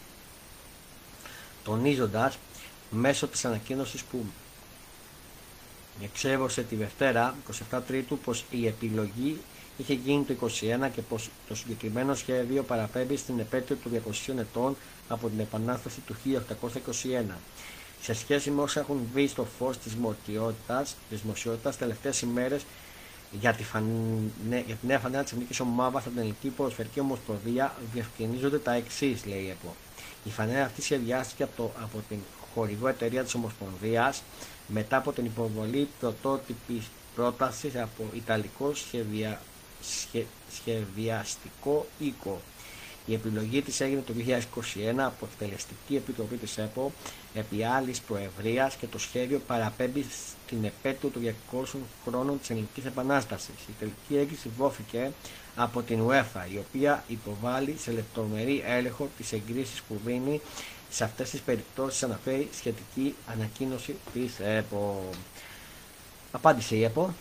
S1: τονίζοντας μέσω της ανακοίνωσης που εξέβωσε τη Δευτέρα 27 Τρίτου πως η επιλογή είχε γίνει το 21 και πως το συγκεκριμένο σχέδιο παραπέμπει στην επέτειο του 200 ετών από την Επανάσταση του 1821 σε σχέση με όσα έχουν βγει στο φως της δημοσιότητας, της δημοσιότητας τελευταίες ημέρες για, τη φανε... για την νέα φανέλα της Εθνικής Ομάδας από την Ελληνική Ποδοσφαιρική Ομοσπονδία διευκρινίζονται τα εξής, λέει η ΕΠΟ. Η φανέλα αυτή σχεδιάστηκε από, από την χορηγό εταιρεία της Ομοσπονδίας μετά από την υποβολή πρωτότυπης πρότασης από Ιταλικό σχεδια... σχεδιαστικό οίκο. Η επιλογή της έγινε το 2021 από τη Τελεστική Επιτροπή της ΕΠΟ επί άλλης προευρείας και το σχέδιο παραπέμπει στην επέτειο του 200 χρόνων της Ελληνικής Επανάστασης. Η τελική έγκριση δόθηκε από την UEFA, η οποία υποβάλλει σε λεπτομερή έλεγχο τις εγκρίσεις που δίνει σε αυτές τις περιπτώσεις αναφέρει σχετική ανακοίνωση της ΕΠΟ. Απάντησε η ΕΠΟ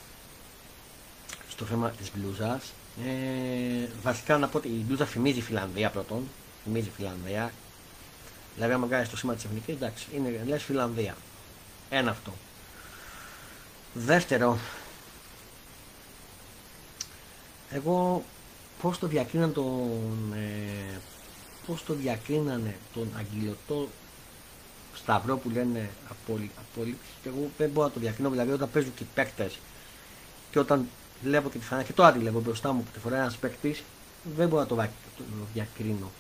S1: στο θέμα της μπλούζας. Ε, βασικά να πω ότι η μπλούζα θυμίζει Φιλανδία πρώτον. Θυμίζει Φιλανδία. Δηλαδή, άμα κάνει το σήμα της εθνικής, εντάξει, είναι λες Φιλανδία. Ένα αυτό. Δεύτερο, εγώ πώς το διακρίναν τον, ε, πώς το διακρίνανε τον αγγελωτό σταυρό που λένε απόλυτη και εγώ δεν μπορώ να το διακρίνω δηλαδή όταν παίζουν και οι παίκτες και όταν βλέπω και τη φανέλα και το αντιλέγω μπροστά μου που τη φοράει ένας παίκτης δεν μπορώ να το διακρίνω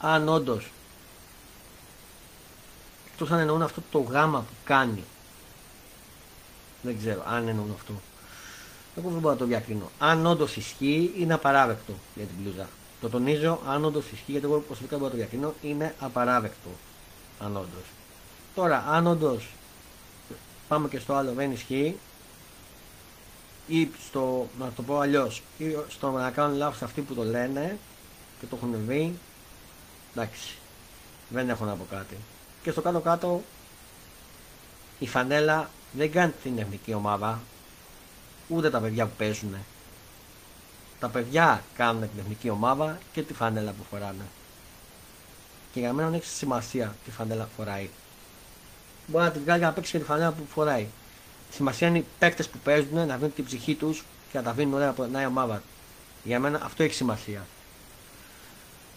S1: αν όντως εκτός αν εννοούν αυτό το γάμα που κάνει δεν ξέρω αν εννοούν αυτό εγώ δεν μπορώ να το διακρίνω αν όντως ισχύει είναι απαράδεκτο για την πλούζα το τονίζω, αν όντως ισχύει, γιατί εγώ προσωπικά μπορώ να το διακρίνω, είναι απαράδεκτο. Αν όντως. Τώρα, αν όντως πάμε και στο άλλο δεν ισχύει, ή στο, να το πω αλλιώς, ή στο να κάνουν λάθος αυτοί που το λένε και το έχουν δει, εντάξει, δεν έχω να πω κάτι. Και στο κάτω-κάτω, η φανέλα δεν κάνει την εθνική ομάδα, ούτε τα παιδιά που παίζουν τα παιδιά κάνουν την εθνική ομάδα και τη φανέλα που φοράνε. Και για μένα δεν έχει σημασία τη φανέλα που φοράει. Μπορεί να την βγάλει να παίξει και τη φανέλα που φοράει. Σημασία είναι οι παίκτες που παίζουν να βρουν την ψυχή τους και να τα βρουν ωραία από την νέα ομάδα. Για μένα αυτό έχει σημασία.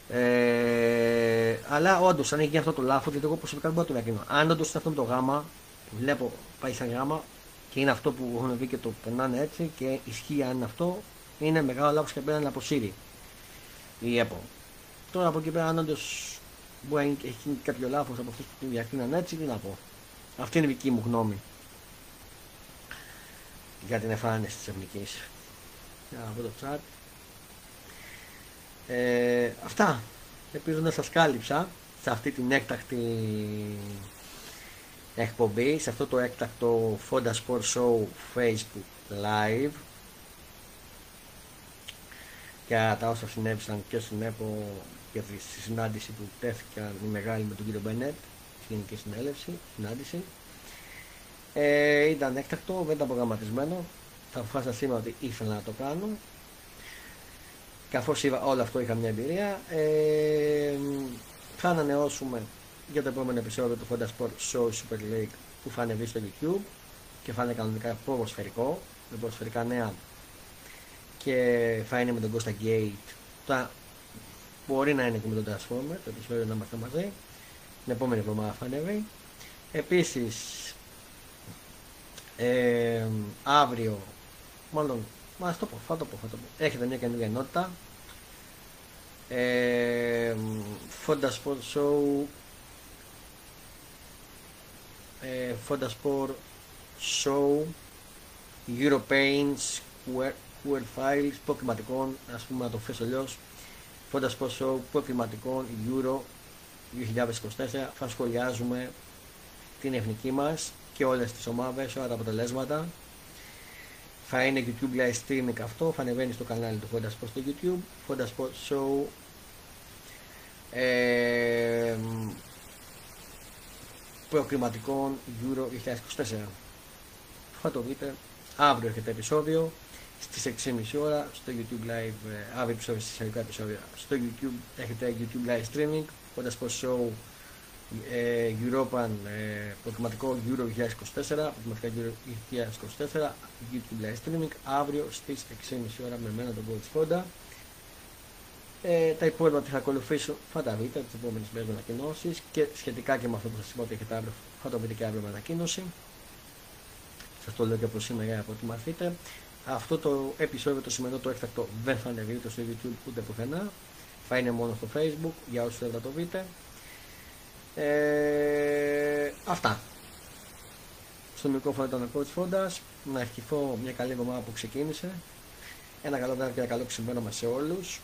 S1: Ε, αλλά όντως, αν έχει γίνει αυτό το λάθος, γιατί εγώ προσωπικά δεν μπορώ να το διακρίνω. Αν όντως είναι αυτό με το γάμα, βλέπω πάει σαν γάμα και είναι αυτό που έχουν δει και το περνάνε έτσι και ισχύει αν είναι αυτό, είναι μεγάλο λάθος και πρέπει να αποσύρει η ΕΠΟ. Τώρα από εκεί πέρα, αν όντως μπορεί να έχει γίνει κάποιο λάθος από αυτούς που την διακρίναν έτσι, τι να πω. Αυτή είναι η δική μου γνώμη για την εμφάνιση της εθνικής. Για να το chat. Ε, αυτά. Ελπίζω να σας κάλυψα σε αυτή την έκτακτη εκπομπή, σε αυτό το έκτακτο Fonda Sport Show Facebook Live για τα όσα συνέβησαν και στην ΕΠΟ για τη συνάντηση που τέθηκαν η μεγάλη με τον κύριο Μπενέτ, γενική συνέλευση, συνάντηση. Ε, ήταν έκτακτο, δεν ήταν προγραμματισμένο. Θα αποφάσισα σήμερα ότι ήθελα να το κάνω. Καθώς είδα όλο αυτό είχα μια εμπειρία. Ε, θα ανανεώσουμε για το επόμενο επεισόδιο του Fonda Sport Show Super League που θα ανεβεί στο YouTube και θα είναι κανονικά ποδοσφαιρικό με ποδοσφαιρικά νέα και θα είναι με τον Costa Gate. Τα μπορεί να είναι και με τον Transformer, το επεισόδιο να είμαστε μαζί. Την επόμενη εβδομάδα θα ανέβει. Επίσης, ε, αύριο, μάλλον, μα το πω, θα το πω, θα το πω. Έχετε μια καινούργια ενότητα. Ε, Fonda Sport Show. Ε, Fonda Sport Show. European Square Word Files προκριματικών, ας πούμε να το θέσω αλλιώς, Fonda Sport Show προκριματικών Euro 2024 θα σχολιάζουμε την εθνική μας και όλες τις ομάδες, όλα τα αποτελέσματα. Θα είναι YouTube live streaming αυτό, θα ανεβαίνει στο κανάλι του Fonda Sport στο YouTube, Fonda Sport Show ε, προκριματικών Euro 2024. Θα το δείτε, αύριο έχετε επεισόδιο στις 6.30 ώρα στο YouTube Live, ε, αύριο επεισόδιο στις επεισόδια. Στο YouTube έχετε YouTube Live Streaming, κοντά στο show ε, European ε, προκριματικό Euro 2024, προκριματικά Euro 2024, YouTube Live Streaming, αύριο στις 6.30 ώρα με μένα τον Coach Fonda. Ε, τα υπόλοιπα που θα ακολουθήσω θα τα δείτε τις επόμενες μέρες με ανακοινώσεις και σχετικά και με αυτό που σας είπα ότι έχετε αύριο θα το βρείτε και αύριο με ανακοίνωση. Σας το λέω και από σήμερα για να προετοιμαστείτε. Αυτό το επεισόδιο το σημερινό το έκτακτο δεν θα ανεβεί ούτε στο YouTube ούτε πουθενά. Θα είναι μόνο στο Facebook για όσους θέλετε να το δείτε. Ε, αυτά. Στο μικρόφωνο ήταν ο Coach Φόντας. Να ευχηθώ μια καλή εβδομάδα που ξεκίνησε. Ένα καλό βράδυ και ένα καλό ξημέρωμα σε όλους.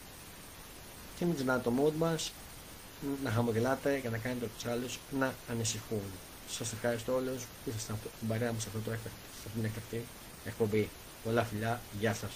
S1: Και μην ξεχνάτε το mood μας. Να χαμογελάτε για να κάνετε τους άλλους να ανησυχούν. Σας ευχαριστώ όλους που ήσασταν στην παρέα μου σε αυτό το έκτακτο, σε αυτήν την έκτακτη εκπομπή. Πολλά φιλιά, γεια σας.